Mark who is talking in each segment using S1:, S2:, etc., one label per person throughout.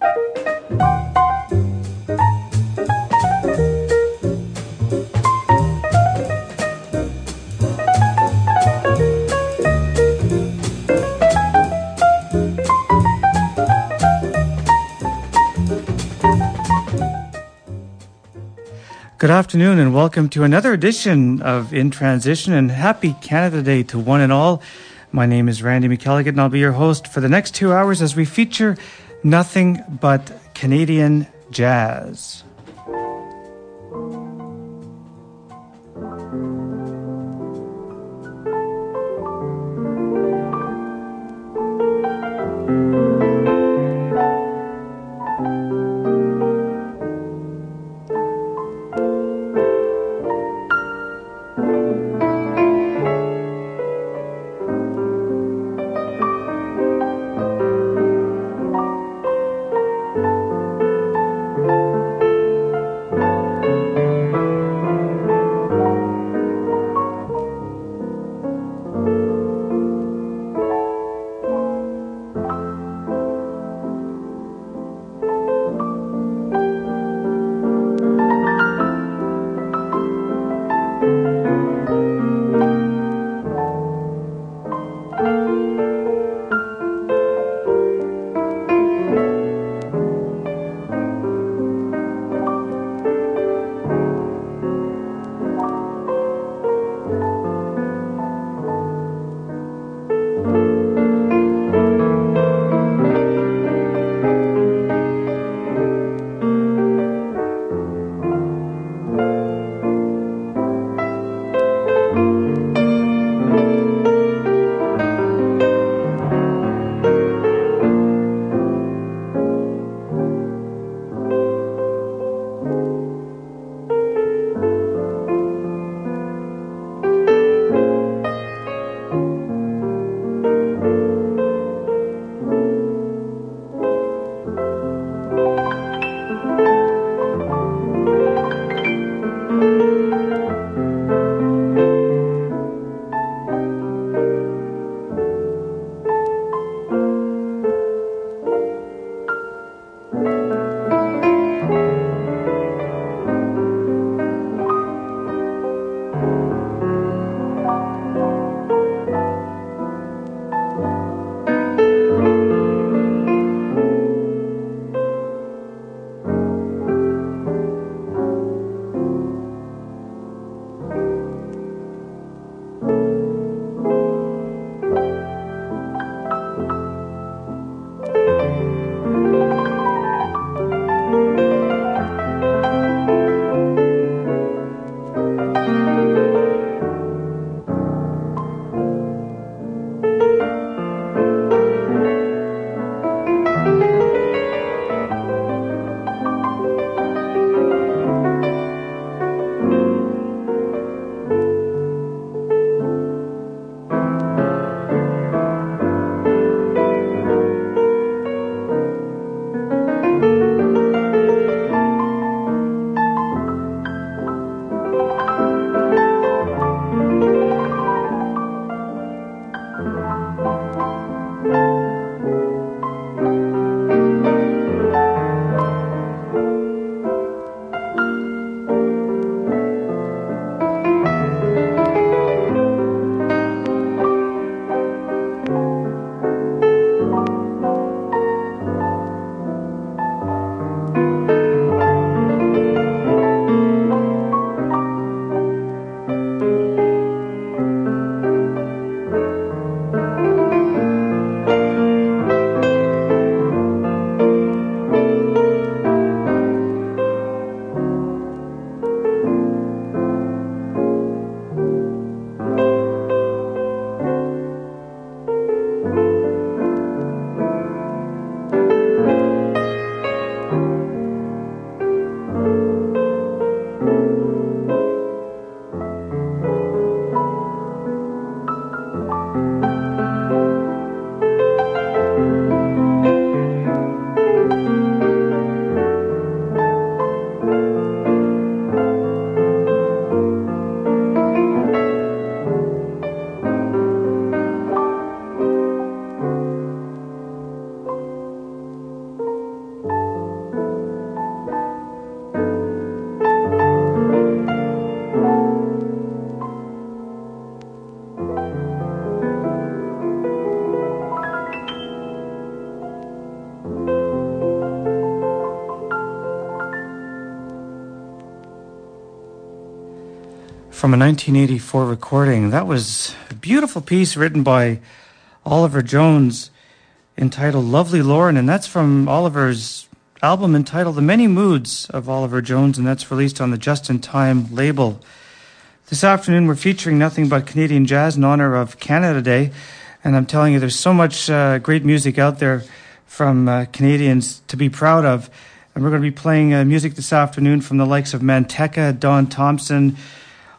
S1: Good afternoon and welcome to another edition of In Transition and happy Canada Day to one and all. My name is Randy McElligott and I'll be your host for the next two hours as we feature nothing but Canadian jazz. From a 1984 recording. That was a beautiful piece written by Oliver Jones entitled Lovely Lauren, and that's from Oliver's album entitled The Many Moods of Oliver Jones, and that's released on the Just in Time label. This afternoon, we're featuring nothing but Canadian jazz in honor of Canada Day, and I'm telling you, there's so much uh, great music out there from uh, Canadians to be proud of. And we're going to be playing uh, music this afternoon from the likes of Manteca, Don Thompson,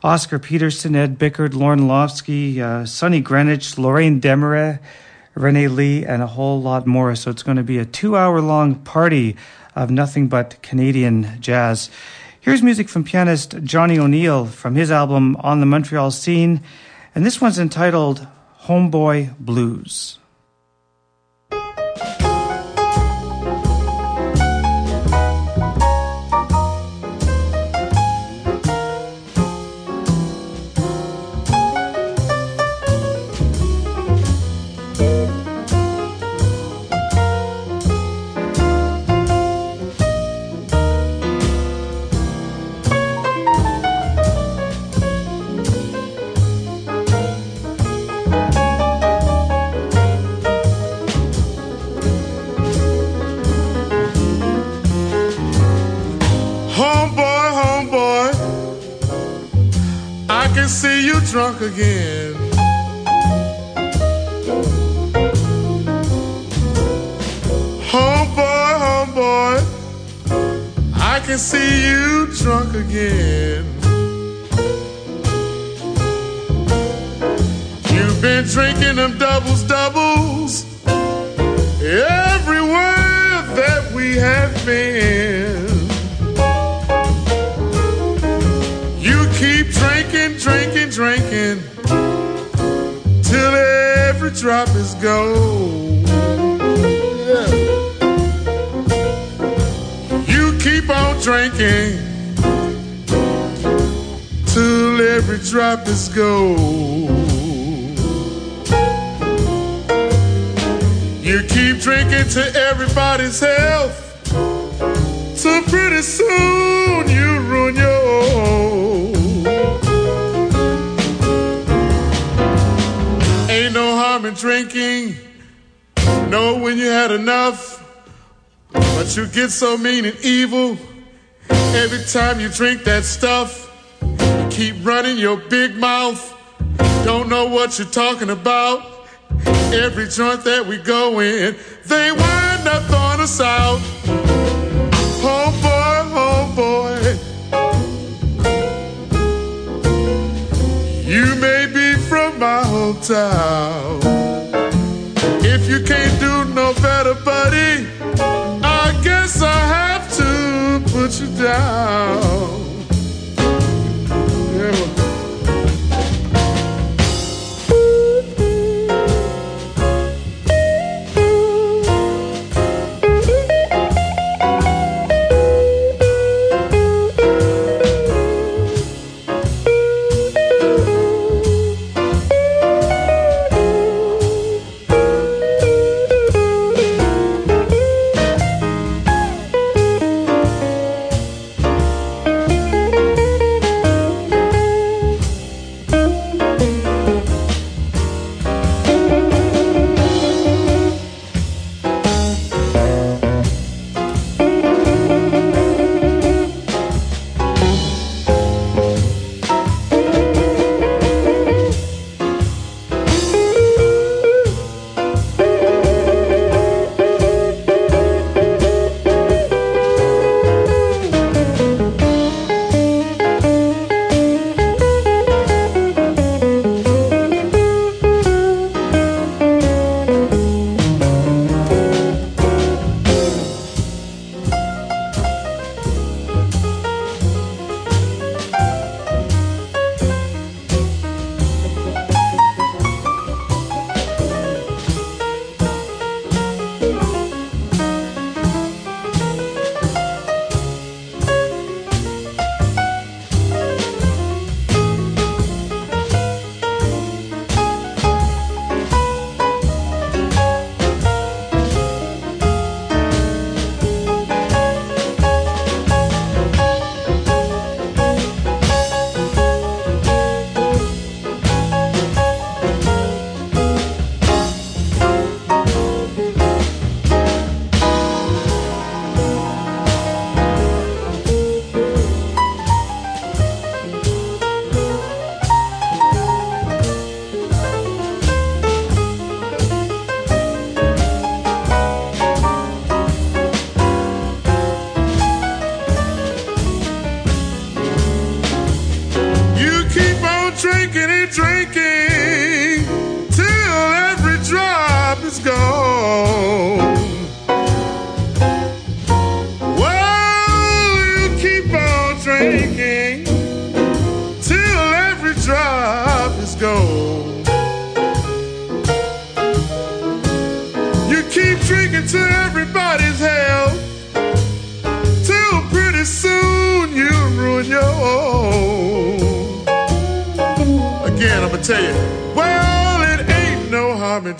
S1: Oscar Peterson, Ed Bickert, Lorne Lofsky, uh, Sonny Greenwich, Lorraine Desmarais, Renee Lee, and a whole lot more. So it's going to be a two hour long party of nothing but Canadian jazz. Here's music from pianist Johnny O'Neal from his album On the Montreal Scene, and this one's entitled Homeboy Blues.
S2: Drunk again. Homeboy, homeboy, I can see you drunk again. You've been drinking them doubles, doubles everywhere that we have been. Drop is gold. Yeah. You keep on drinking till every drop is gold. You keep drinking to everybody's health. So pretty soon you ruin your own. Drinking. Know when you had enough, but you get so mean and evil. Every time you drink that stuff, you keep running your big mouth. Don't know what you're talking about. Every joint that we go in, they wind up throwing us out. Oh, homeboy, homeboy. Oh, you may be from my hometown. Can't do no better, buddy, I guess I have to put you down.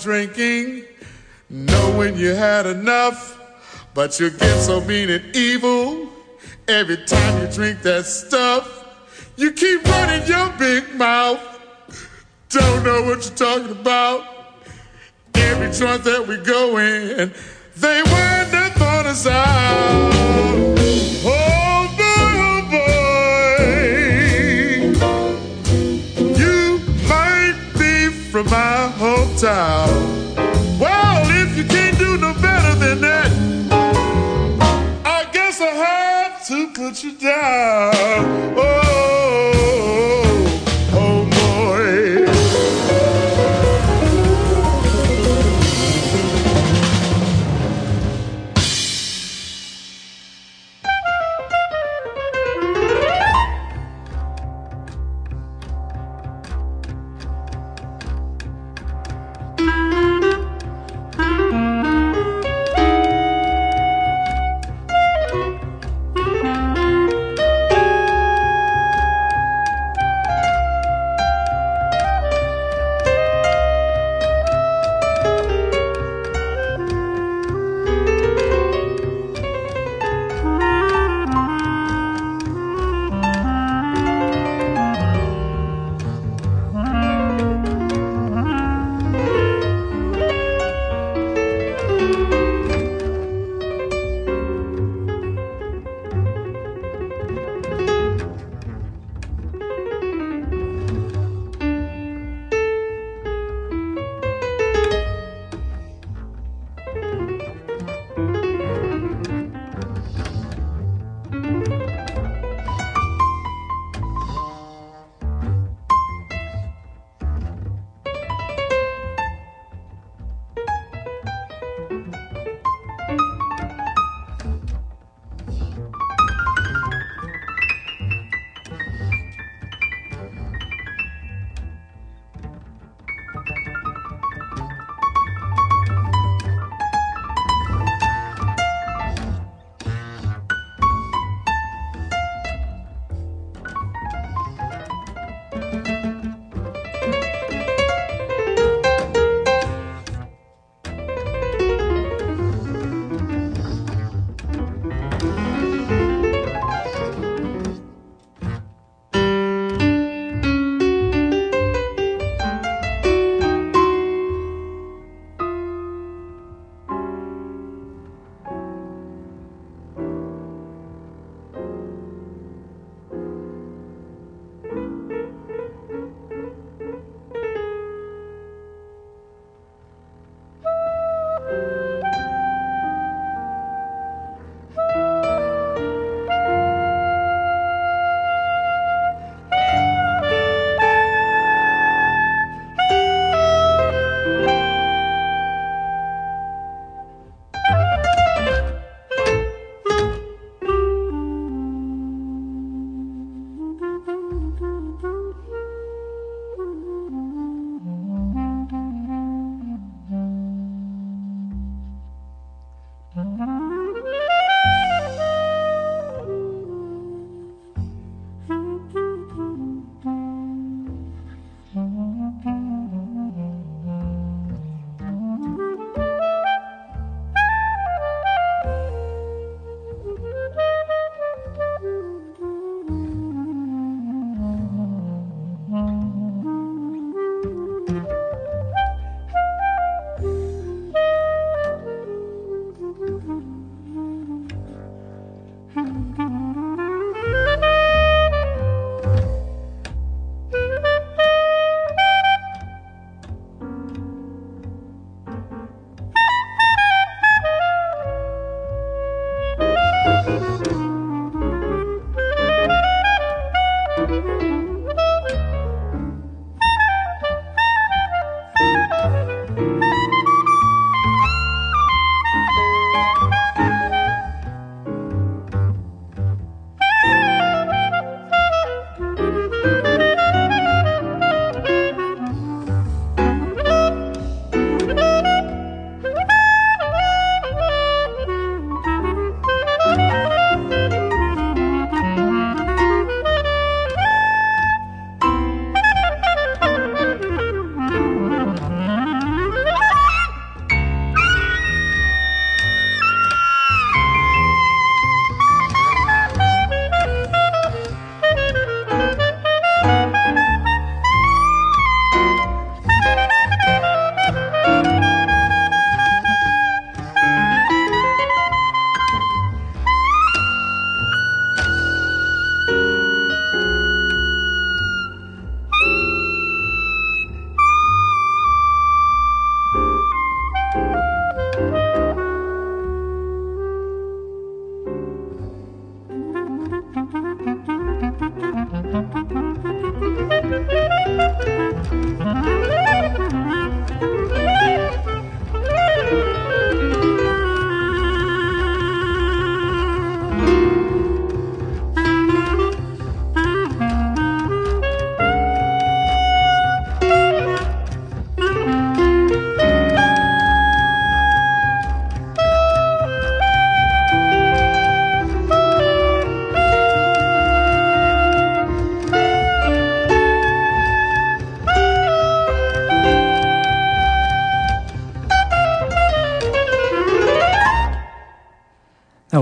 S2: Drinking, knowing you had enough, but you get so mean and evil every time you drink that stuff. You keep running your big mouth, don't know what you're talking about. Every joint that we go in, they wind up on us out. Oh boy, oh, boy, you might be from my hometown. Well, if you can't do no better than that, I guess I have to put you down. Oh,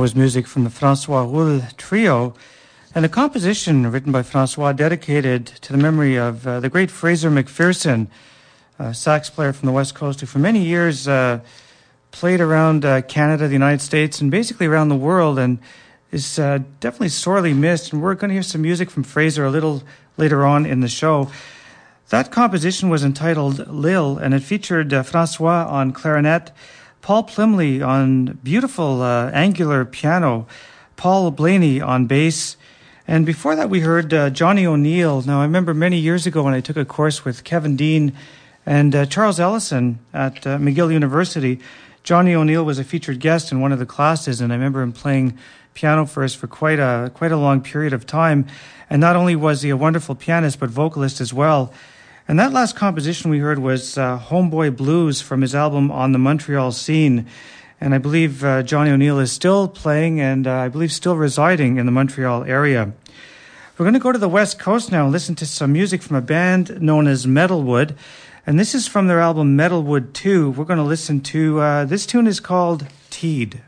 S1: was music from the Francois Houle Trio and a composition written by Francois dedicated to the memory of uh, the great Fraser MacPherson, a sax player from the West Coast who for many years uh, played around uh, Canada, the United States, and basically around the world and is uh, definitely sorely missed. And we're going to hear some music from Fraser a little later on in the show. That composition was entitled Lil, and it featured uh, Francois on clarinet, Paul Plimley on beautiful uh, angular piano, Paul Blaney on bass, and before that we heard uh, Johnny O'Neal. Now I remember many years ago when I took a course with Kevin Dean and uh, Charles Ellison at uh, McGill University. Johnny O'Neal was a featured guest in one of the classes, and I remember him playing piano for us for quite a quite a long period of time. And not only was he a wonderful pianist, but vocalist as well. And that last composition we heard was uh, Homeboy Blues from his album On the Montreal Scene. And I believe uh, Johnny O'Neal is still playing and uh, I believe still residing in the Montreal area. We're going to go to the West Coast now and listen to some music from a band known as Metalwood. And this is from their album Metalwood 2. We're going to listen to uh, this tune is called Teed.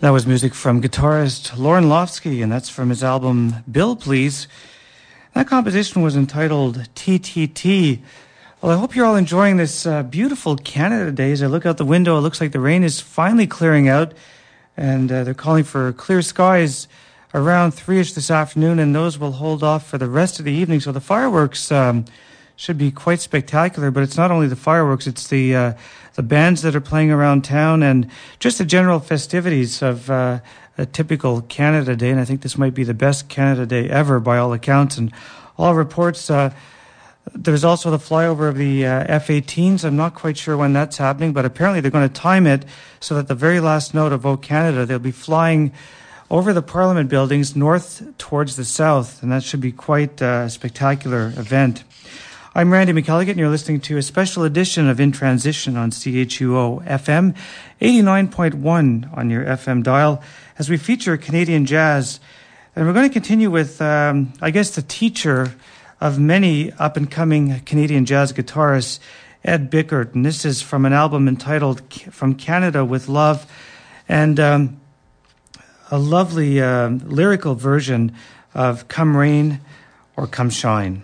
S1: That was music from guitarist Lorne Lofsky, and that's from his album Bill Please. That composition was entitled TTT. Well, I hope you're all enjoying this uh, beautiful Canada day. As I look out the window, it looks like the rain is finally clearing out. and uh, they're calling for clear skies around 3ish this afternoon, and those will hold off for the rest of the evening. So the fireworks um, should be quite spectacular, but it's not only the fireworks, it's the, uh, the bands that are playing around town and just the general festivities of uh, a typical Canada Day. And I think this might be the best Canada Day ever by all accounts. And all reports, uh, there's also the flyover of the uh, F 18s. I'm not quite sure when that's happening, but apparently they're going to time it so that the very last note of O Canada, they'll be flying over the Parliament buildings north towards the south, and that should be quite a spectacular event. I'm Randy McElligott, and you're listening to a special edition of In Transition on CHUO FM 89.1 on your FM dial as we feature Canadian jazz. And we're going to continue with, um, I guess, the teacher of many up and coming Canadian jazz guitarists, Ed Bickert. And this is from an album entitled From Canada with Love. And um, a lovely uh, lyrical version of Come Rain or Come Shine.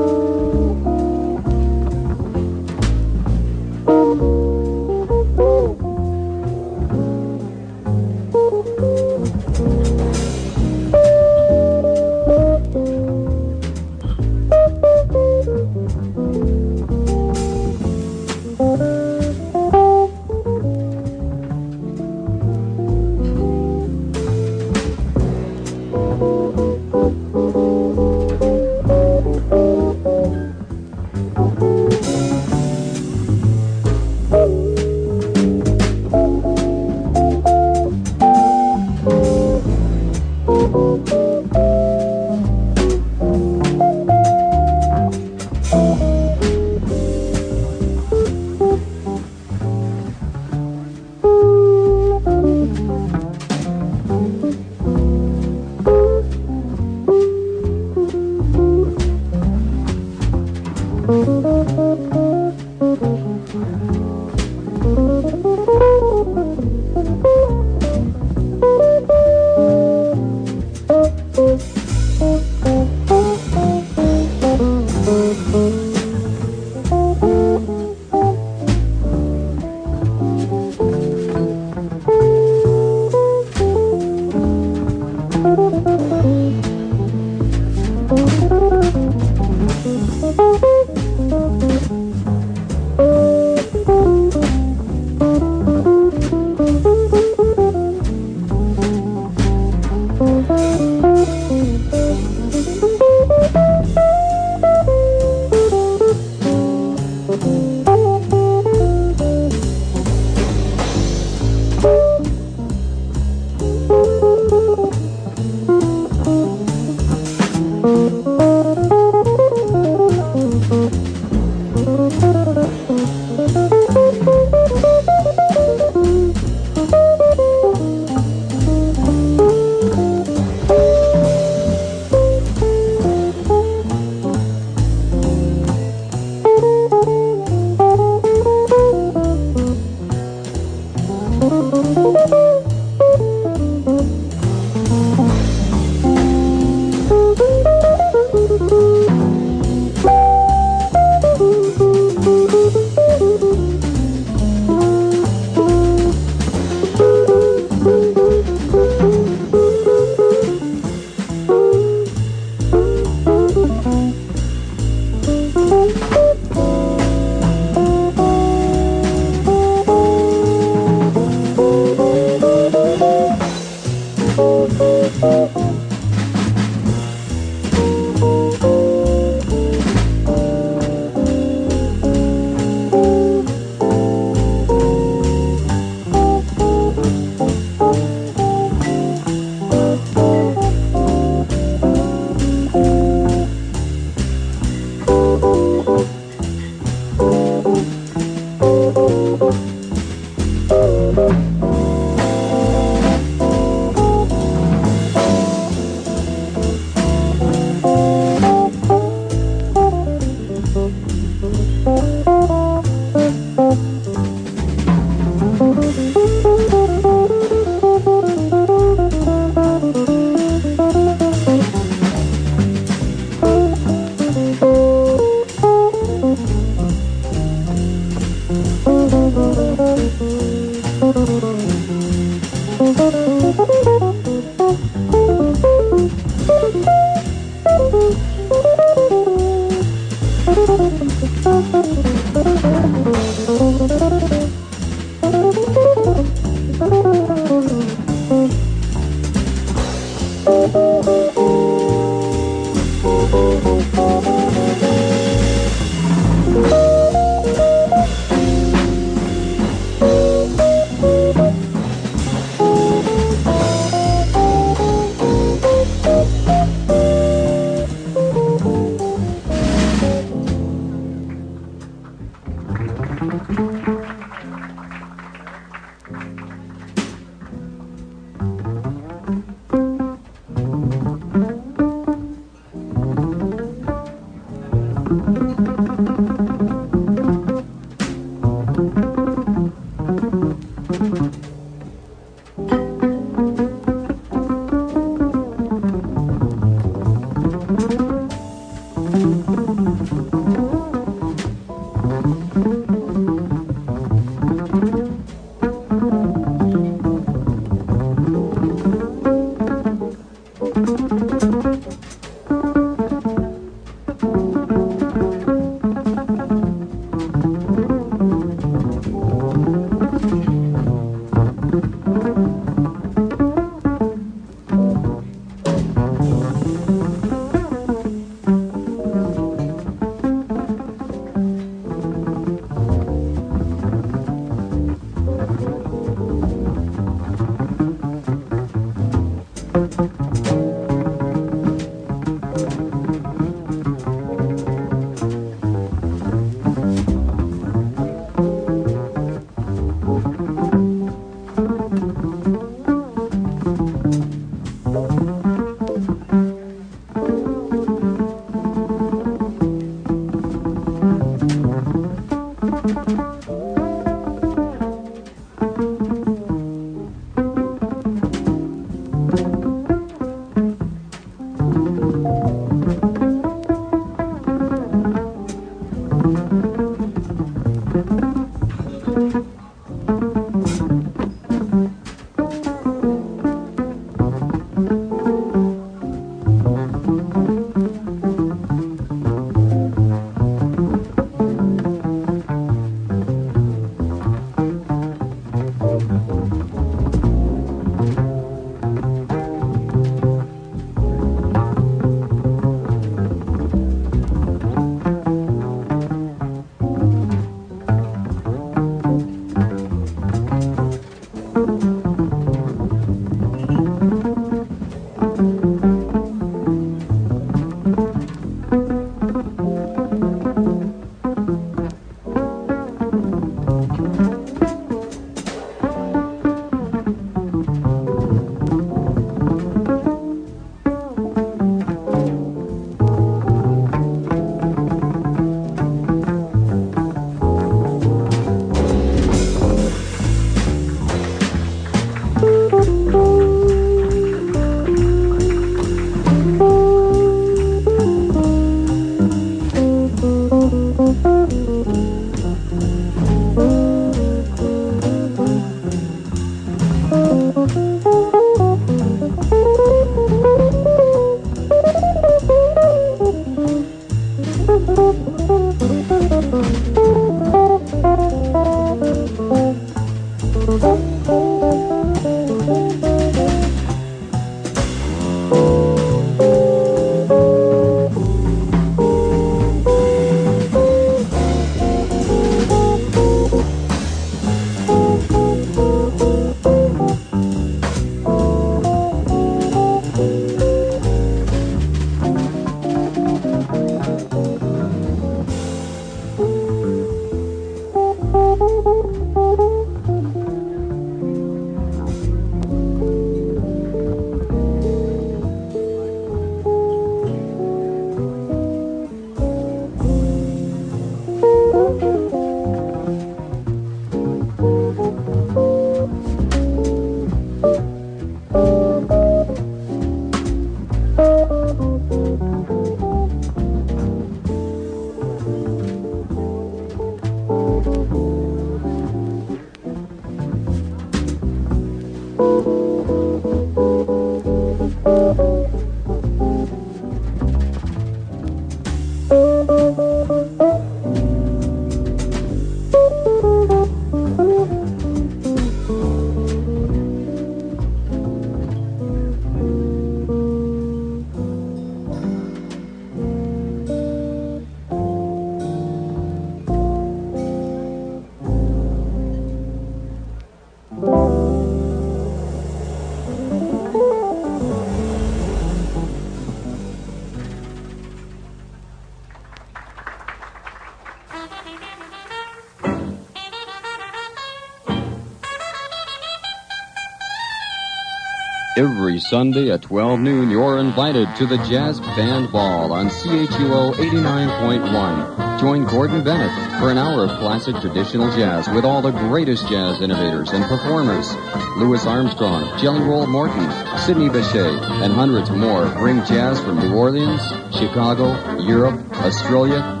S3: Every Sunday at 12 noon, you're invited to the Jazz Band Ball on CHUO 89.1. Join Gordon Bennett for an hour of classic traditional jazz with all the greatest jazz innovators and performers. Louis Armstrong, Jelly Roll Morton, Sidney Bechet, and hundreds more bring jazz from New Orleans, Chicago, Europe, Australia,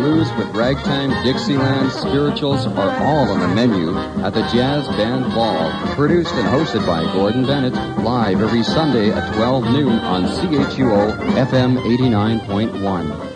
S3: blues with ragtime, Dixieland, spirituals are all on the menu at the Jazz Band Ball. Produced and hosted by Gordon Bennett, live every Sunday at 12 noon on CHUO FM 89.1.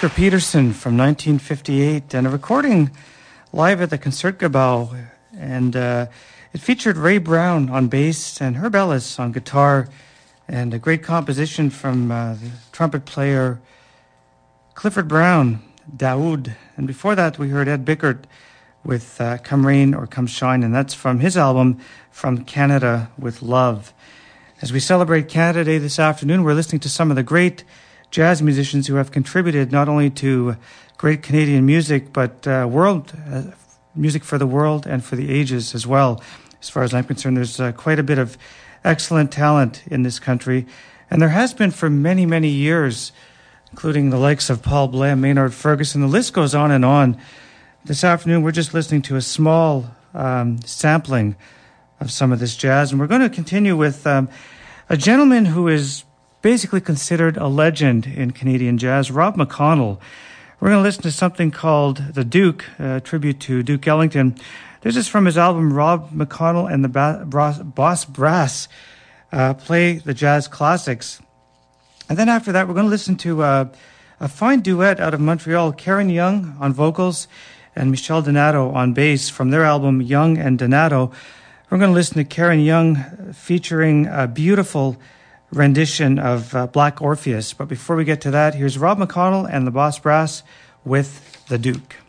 S1: Oscar Peterson from 1958 and a recording live at the Concertgebouw. And uh, it featured Ray Brown on bass and Herb Ellis on guitar and a great composition from uh, the trumpet player Clifford Brown, Daahoud. And before that, we heard Ed Bickert with uh, Come Rain or Come Shine, and that's from his album From Canada with Love. As we celebrate Canada Day this afternoon, we're listening to some of the great jazz musicians who have contributed not only to great Canadian music, but uh, world uh, music for the world and for the ages as well. As far as I'm concerned, there's uh, quite a bit of excellent talent in this country, and there has been for many, many years, including the likes of Paul Bley, Maynard Ferguson. The list goes on and on. This afternoon, we're just listening to a small um, sampling of some of this jazz, and we're going to continue with um, a gentleman who is basically considered a legend in Canadian jazz, Rob McConnell. We're going to listen to something called The Duke, a tribute to Duke Ellington. This is from his album Rob McConnell and the ba- Boss Brass uh, Play the Jazz Classics. And then after that, we're going to listen to uh, a fine duet out of Montreal, Karen Young on vocals and Michel Donato on bass from their album Young and Donato. We're going to listen to Karen Young featuring a beautiful rendition of uh, Black Orpheus. But before we get to that, here's Rob McConnell and the Boss Brass with The Duke.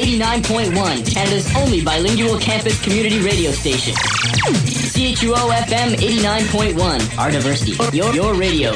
S4: 89.1, Canada's only bilingual campus community radio station. CHUO FM 89.1, our diversity, your, your radio.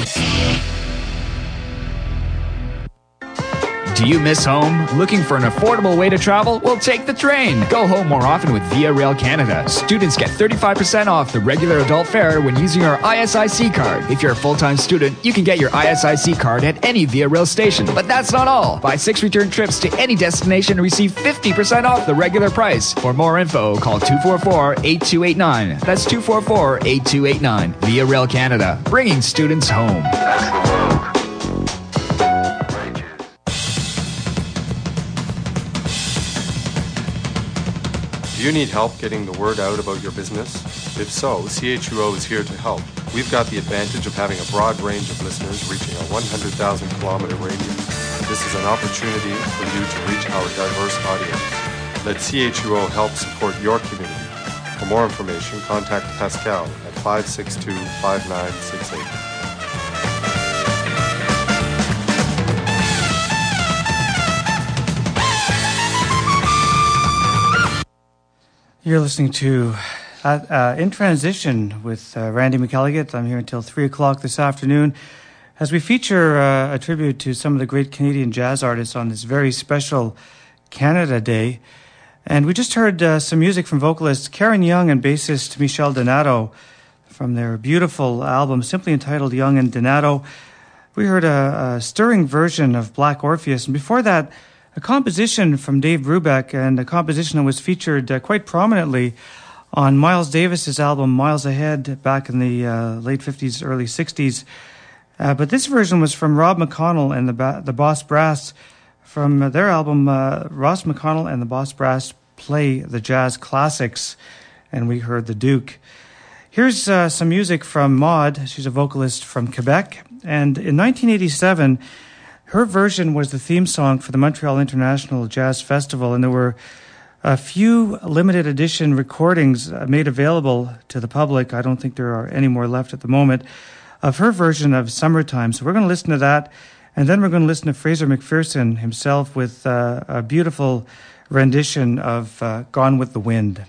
S5: You miss home? Looking for an affordable way to travel? Well, take the train. Go home more often with Via Rail Canada. Students get 35% off the regular adult fare when using our ISIC card. If you're a full time student, you can get your ISIC card at any Via Rail station. But that's not all. Buy six return trips to any destination and receive 50% off the regular price. For more info, call 244 8289. That's 244 8289. Via Rail Canada, bringing students home.
S6: You need help getting the word out about your business? If so, CHUO is here to help. We've got the advantage of having a broad range of listeners reaching a 100,000 kilometer radius. This is an opportunity for you to reach our diverse audience. Let CHUO help support your community. For more information, contact Pascal at 562 5968.
S1: You're listening to uh, uh, In Transition with uh, Randy McElligott. I'm here until 3 o'clock this afternoon as we feature uh, a tribute to some of the great Canadian jazz artists on this very special Canada Day. And we just heard uh, some music from vocalist Karen Young and bassist Michel Donato from their beautiful album simply entitled Young and Donato. We heard a, a stirring version of Black Orpheus. And before that, a composition from Dave Brubeck and a composition that was featured uh, quite prominently on Miles Davis's album Miles Ahead back in the uh, late 50s, early 60s. Uh, but this version was from Rob McConnell and the, ba- the Boss Brass from their album uh, Rob McConnell and the Boss Brass Play the Jazz Classics. And we heard The Duke. Here's uh, some music from Maud. She's a vocalist from Quebec. And in 1987, her version was the theme song for the Montreal International Jazz Festival, and there were a few limited edition recordings uh, made available to the public. I don't think there are any more left at the moment of her version of Summertime. So we're going to listen to that, and then we're going to listen to Fraser MacPherson himself with uh, a beautiful rendition of uh, Gone with the Wind.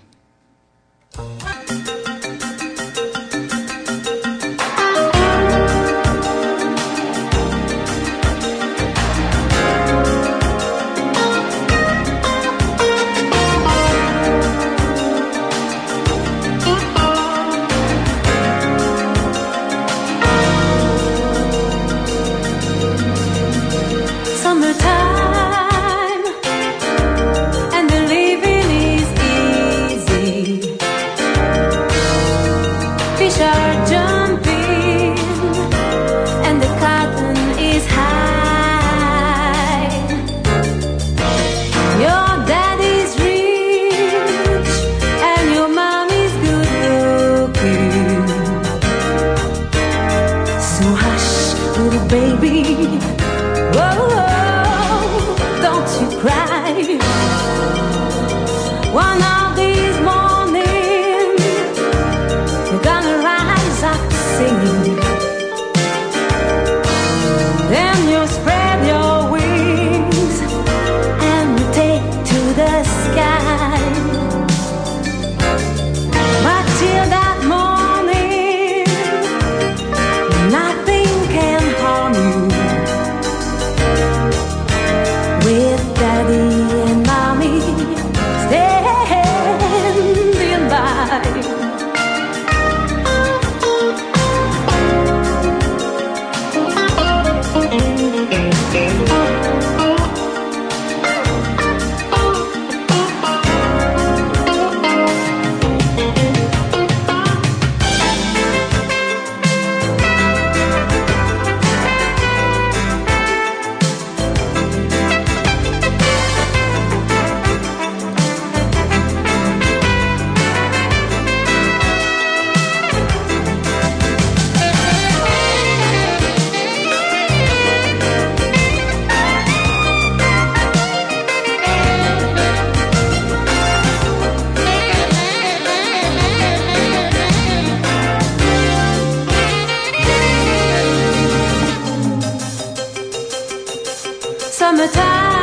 S7: summertime.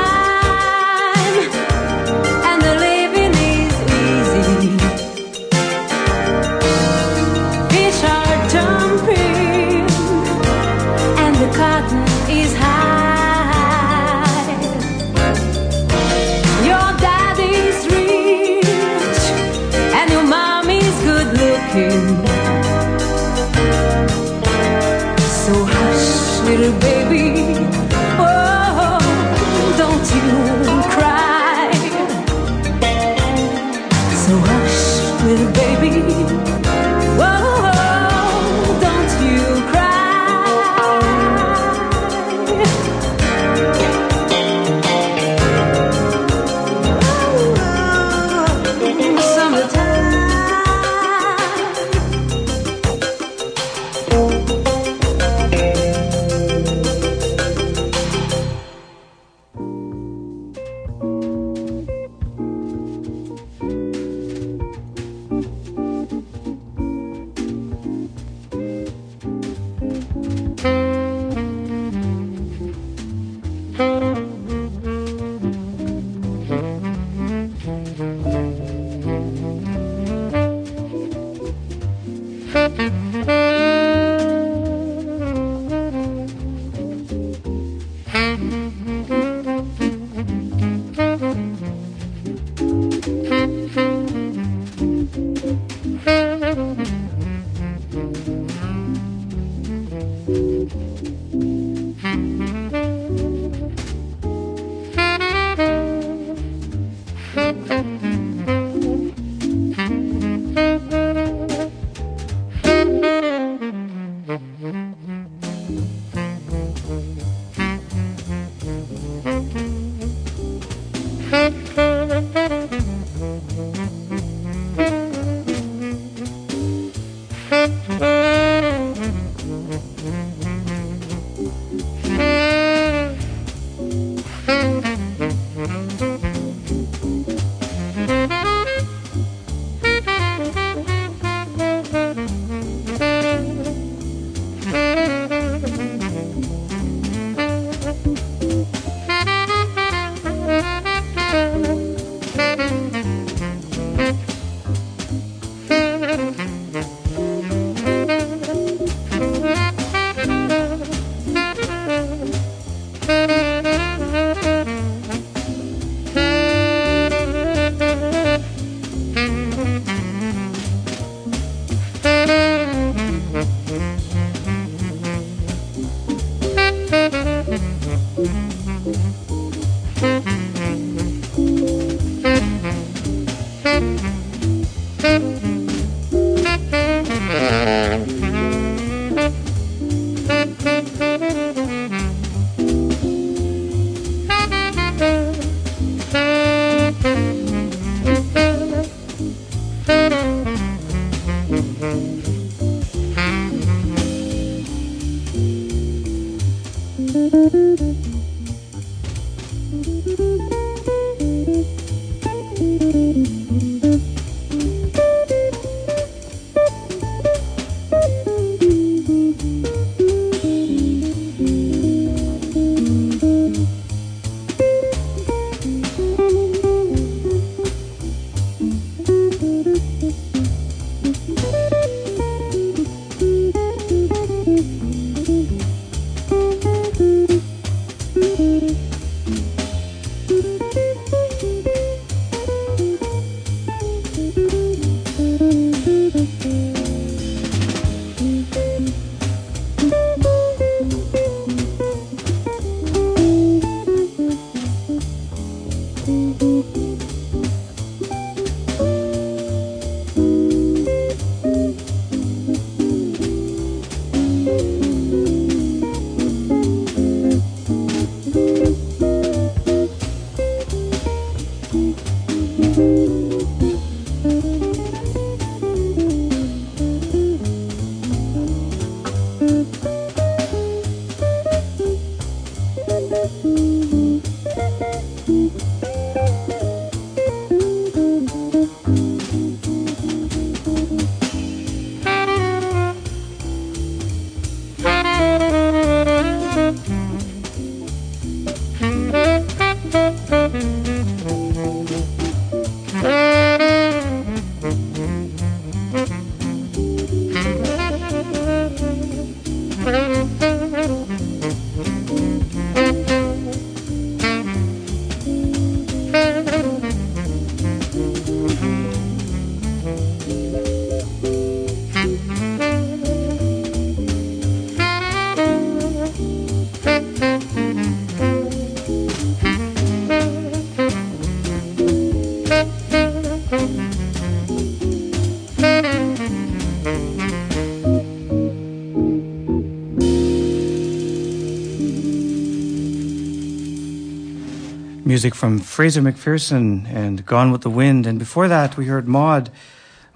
S1: Music from Fraser MacPherson and Gone with the Wind. And before that, we heard Maud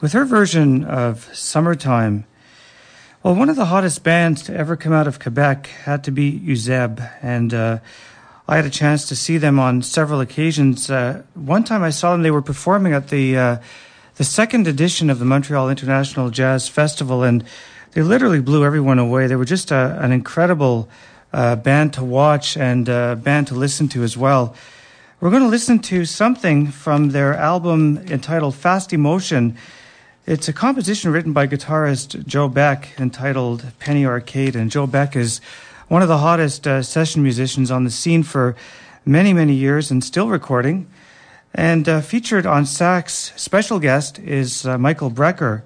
S1: with her version of Summertime. Well, one of the hottest bands to ever come out of Quebec had to be Uzeb. And uh, I had a chance to see them on several occasions. Uh, one time I saw them, they were performing at the, uh, the second edition of the Montreal International Jazz Festival. And they literally blew everyone away. They were just a, an incredible uh, band to watch and uh, band to listen to as well. We're going to listen to something from their album entitled Fast Emotion. It's a composition written by guitarist Joe Beck entitled Penny Arcade. And Joe Beck is one of the hottest uh, session musicians on the scene for many, many years and still recording. And uh, featured on sax, special guest is uh, Michael Brecker.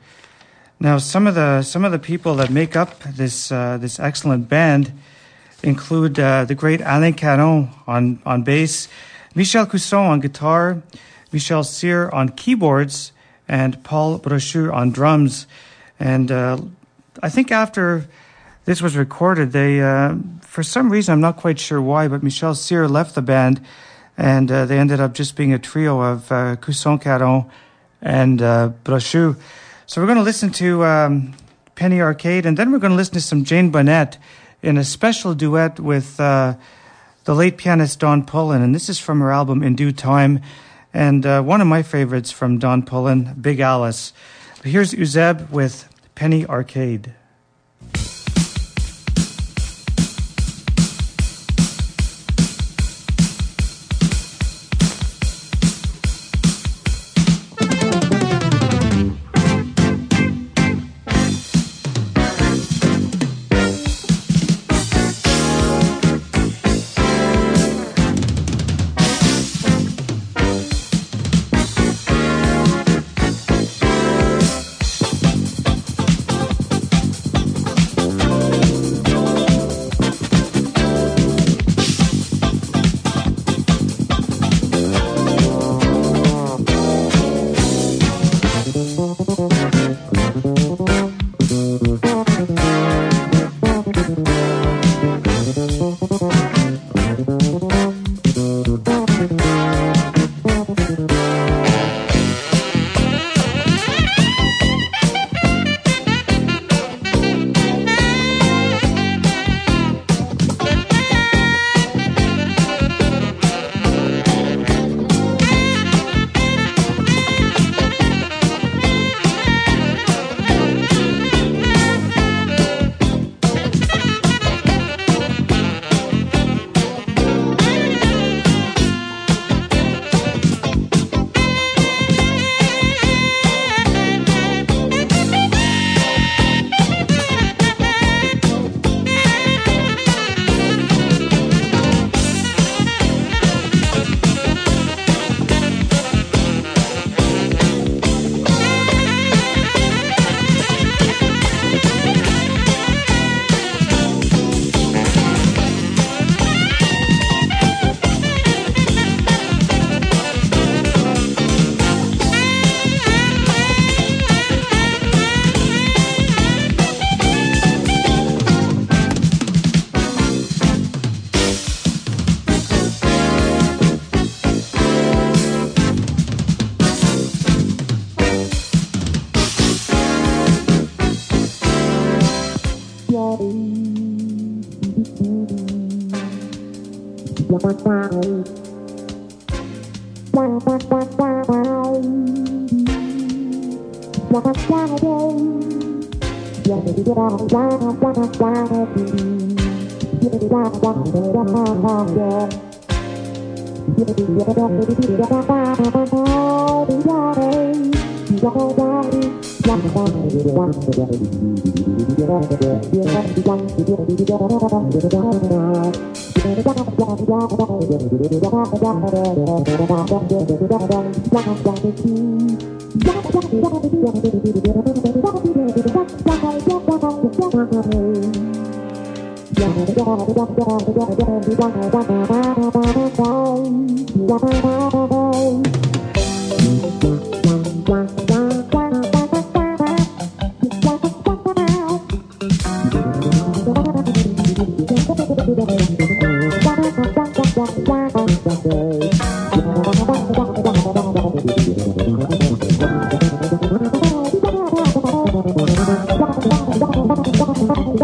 S1: Now, some of the some of the people that make up this uh, this excellent band include uh, the great Alain Caron on, on bass, Michel Cusson on guitar, Michel Cyr on keyboards, and Paul Brochu on drums. And uh, I think after this was recorded, they, uh, for some reason, I'm not quite sure why, but Michel Cyr left the band, and uh, they ended up just being a trio of uh, Cusson Caron and uh. So we're going to listen to um, Penny Arcade, and then we're going to listen to some Jane Bunnett in a special duet with uh, the late pianist Don Pullen, and this is from her album In Due Time, and uh, one of my favorites from Don Pullen, Big Alice. Here's Uzeb with Penny Arcade.
S7: Thank you. thank you.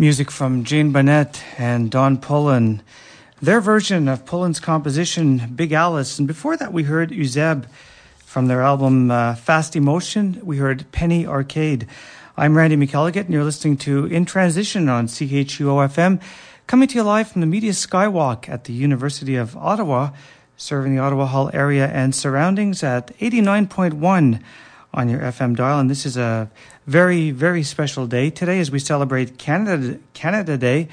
S1: Music from Jane Bunnett and Don Pullen. Their version of Pullen's composition, Big Alice. And before that, we heard Uzeb from their album uh, Fast Emotion. We heard Penny Arcade. I'm Randy McElligott, and you're listening to In Transition on CHUO FM, coming to you live from the Media Skywalk at the University of Ottawa, serving the Ottawa Hull area and surroundings at 89.1 on your FM dial. And this is a very, very special day today as we celebrate Canada, Canada Day.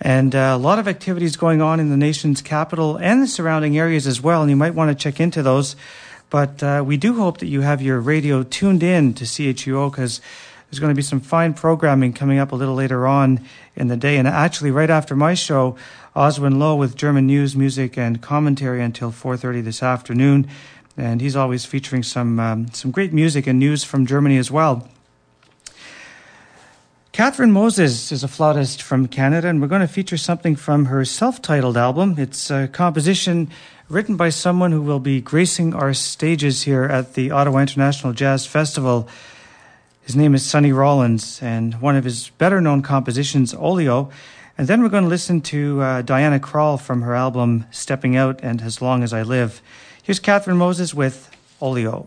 S1: And uh, a lot of activities going on in the nation's capital and the surrounding areas as well. And you might want to check into those. But uh, we do hope that you have your radio tuned in to CHUO because there's going to be some fine programming coming up a little later on in the day. And actually, right after my show, Oswin Lowe with German news, music, and commentary until 4:30 this afternoon and he's always featuring some um, some great music and news from Germany as well. Catherine Moses is a flautist from Canada, and we're going to feature something from her self-titled album. It's a composition written by someone who will be gracing our stages here at the Ottawa International Jazz Festival. His name is Sonny Rollins, and one of his better-known compositions, Oleo. And then we're going to listen to uh, Diana Krall from her album Stepping Out and As Long as I Live. Here's Catherine Moses with Oleo.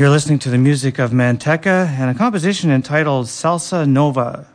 S1: You're listening to the music of Manteca and a composition entitled Salsa Nova.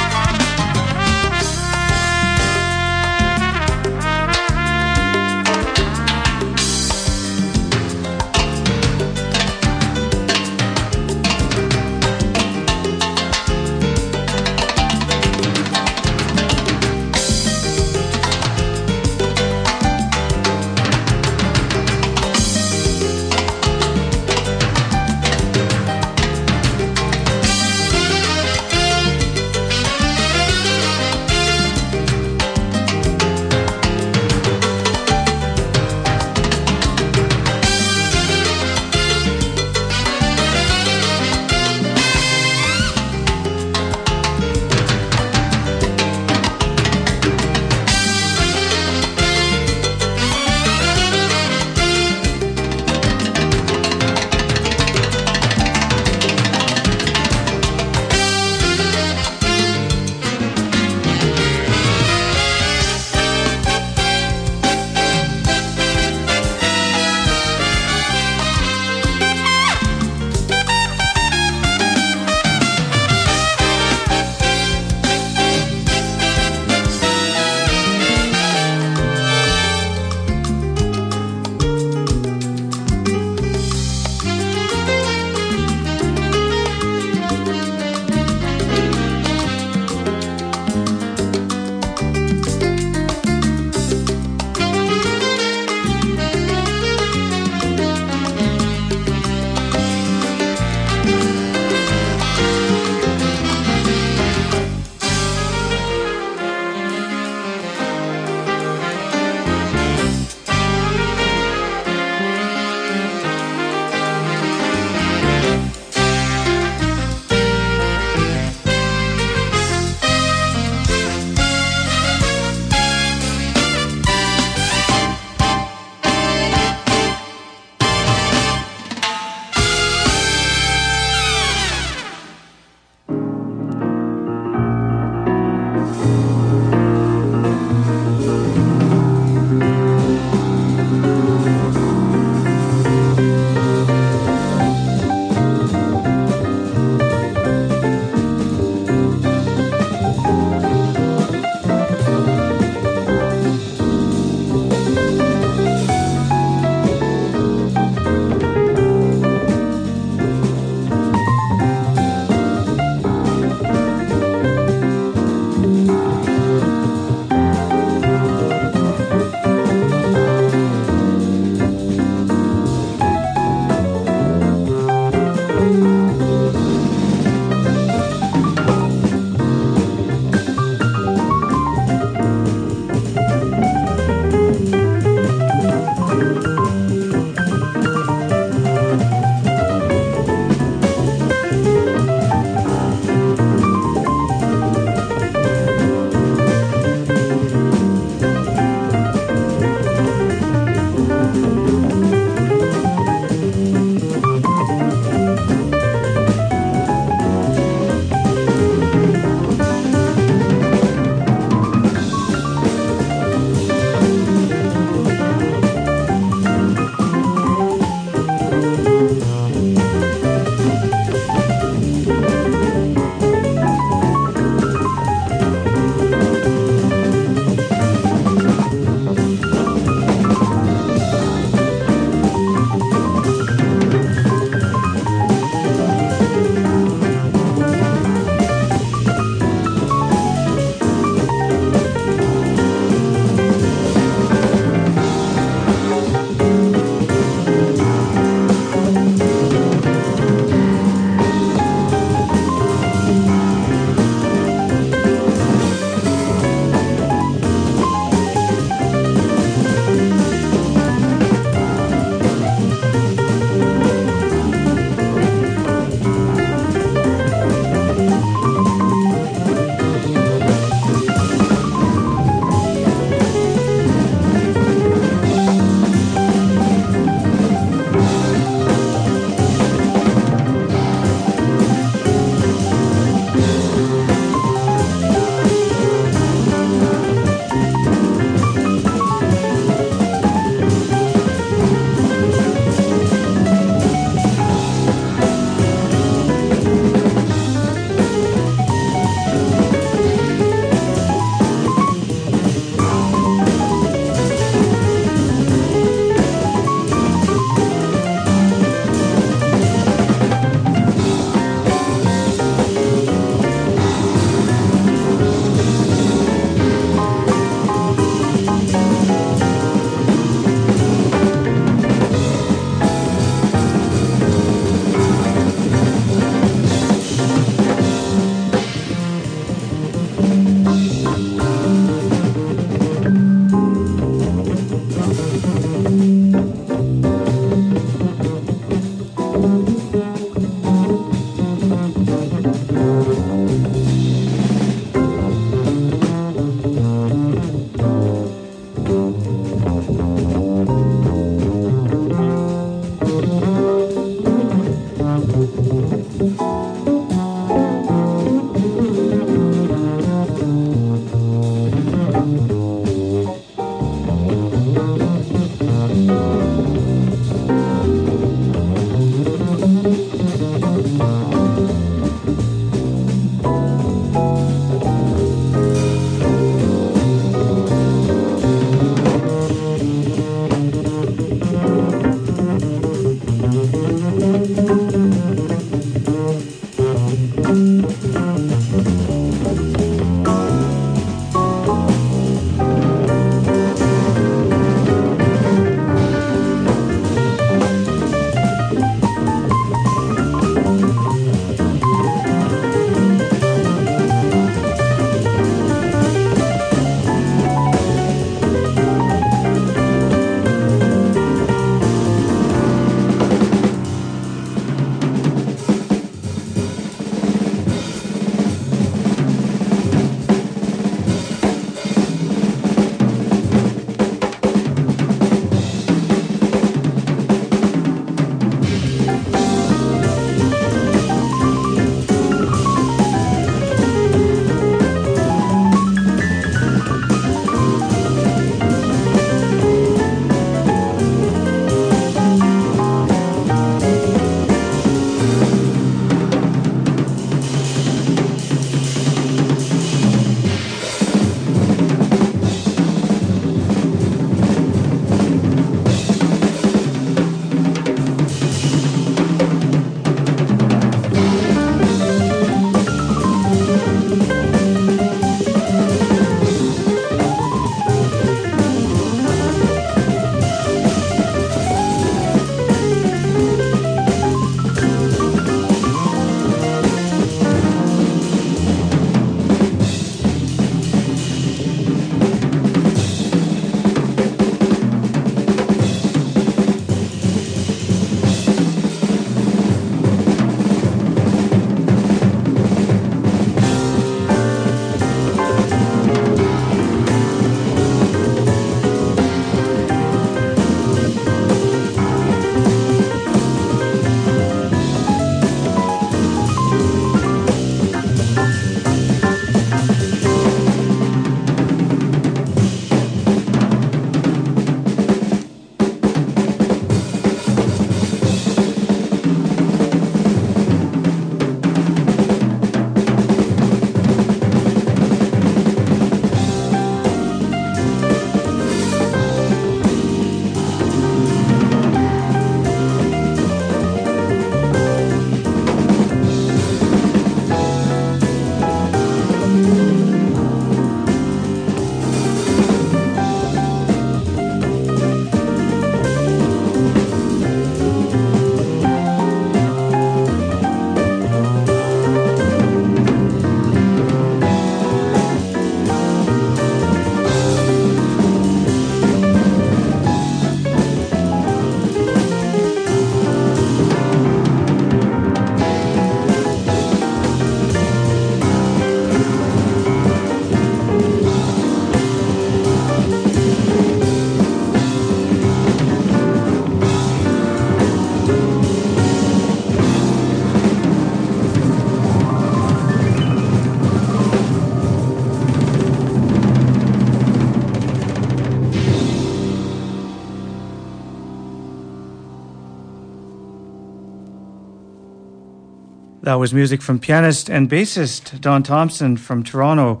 S1: That was music from pianist and bassist Don Thompson from Toronto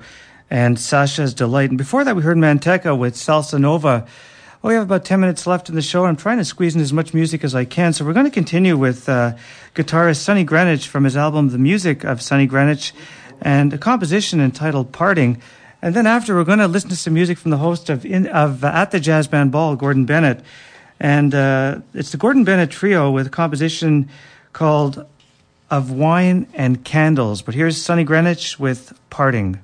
S1: and Sasha's Delight. And before that, we heard Manteca with Salsa Nova. Well, we have about 10 minutes left in the show. I'm trying to squeeze in as much music as I can. So we're going to continue with uh, guitarist Sonny Greenwich from his album The Music of Sonny Greenwich and a composition entitled Parting. And then after, we're going to listen to some music from the host of, in, of uh, At the Jazz Band Ball, Gordon Bennett. And uh, it's the Gordon Bennett Trio with a composition called of wine and candles. But here's Sonny Greenwich with Parting.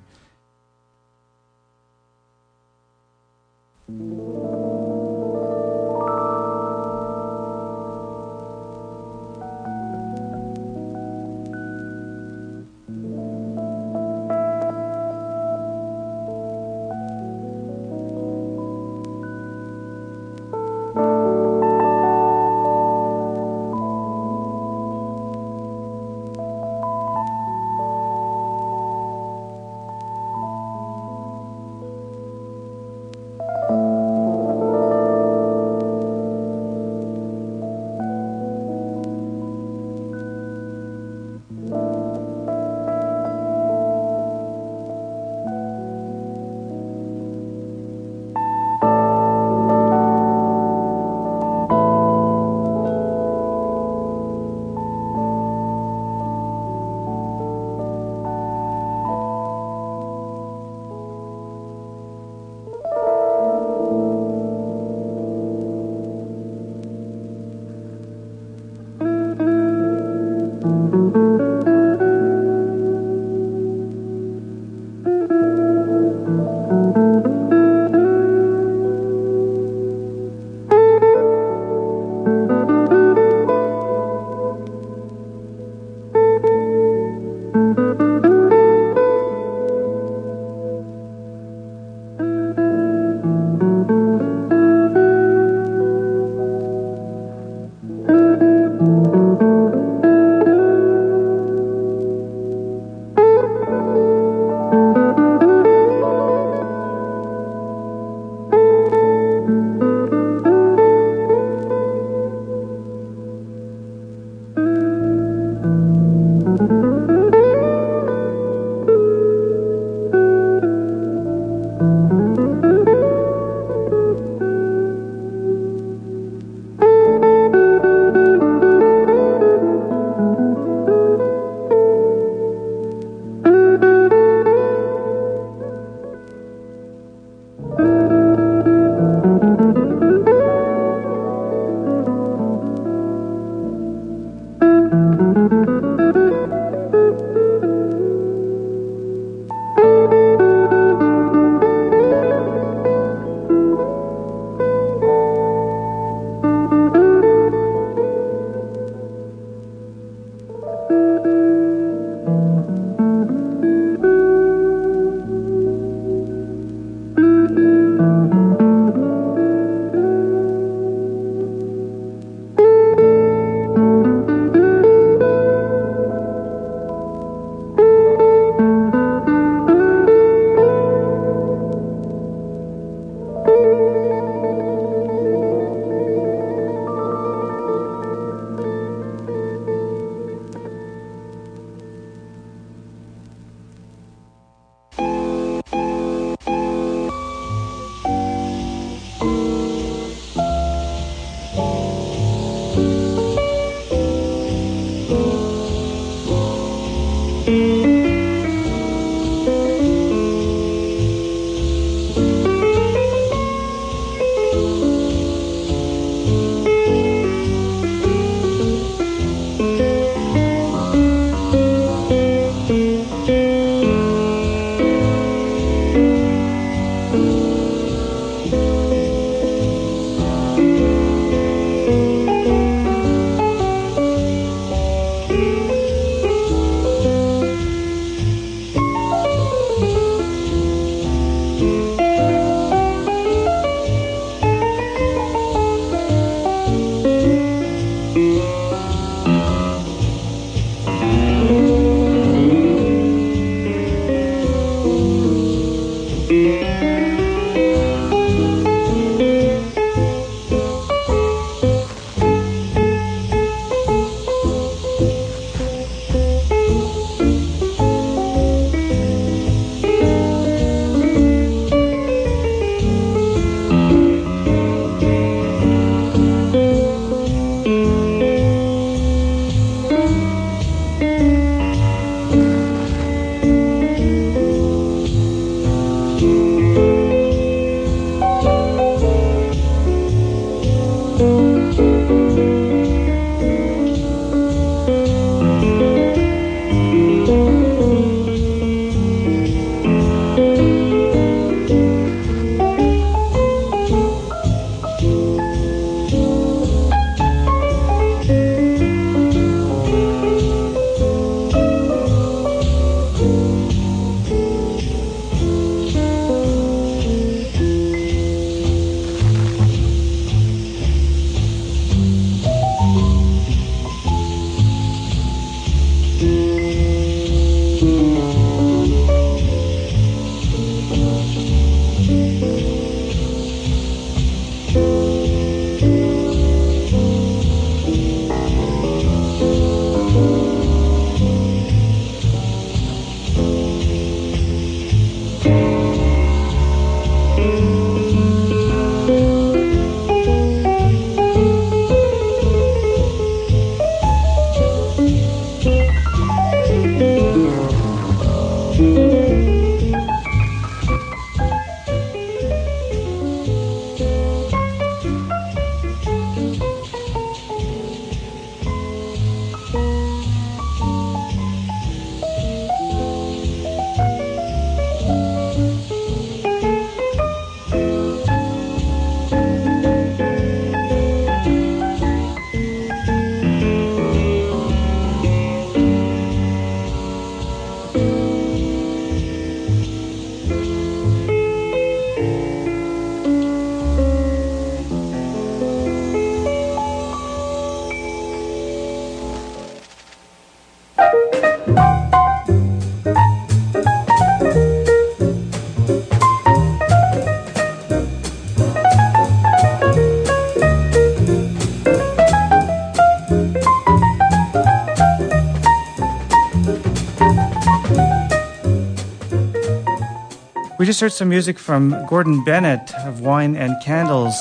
S1: Just heard some music from Gordon Bennett of Wine and Candles.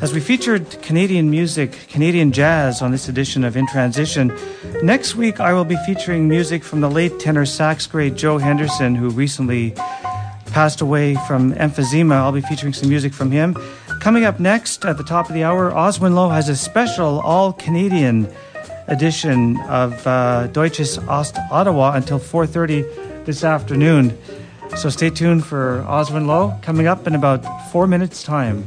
S1: As we featured Canadian music, Canadian jazz on this edition of In Transition, next week I will be featuring music from the late tenor sax great Joe Henderson, who recently passed away from emphysema. I'll be featuring some music from him. Coming up next at the top of the hour, Oswin Lowe has a special all Canadian edition of uh, Deutsches Ost Ottawa until 4:30 this afternoon. So stay tuned for Oswin Lowe coming up in about four minutes' time.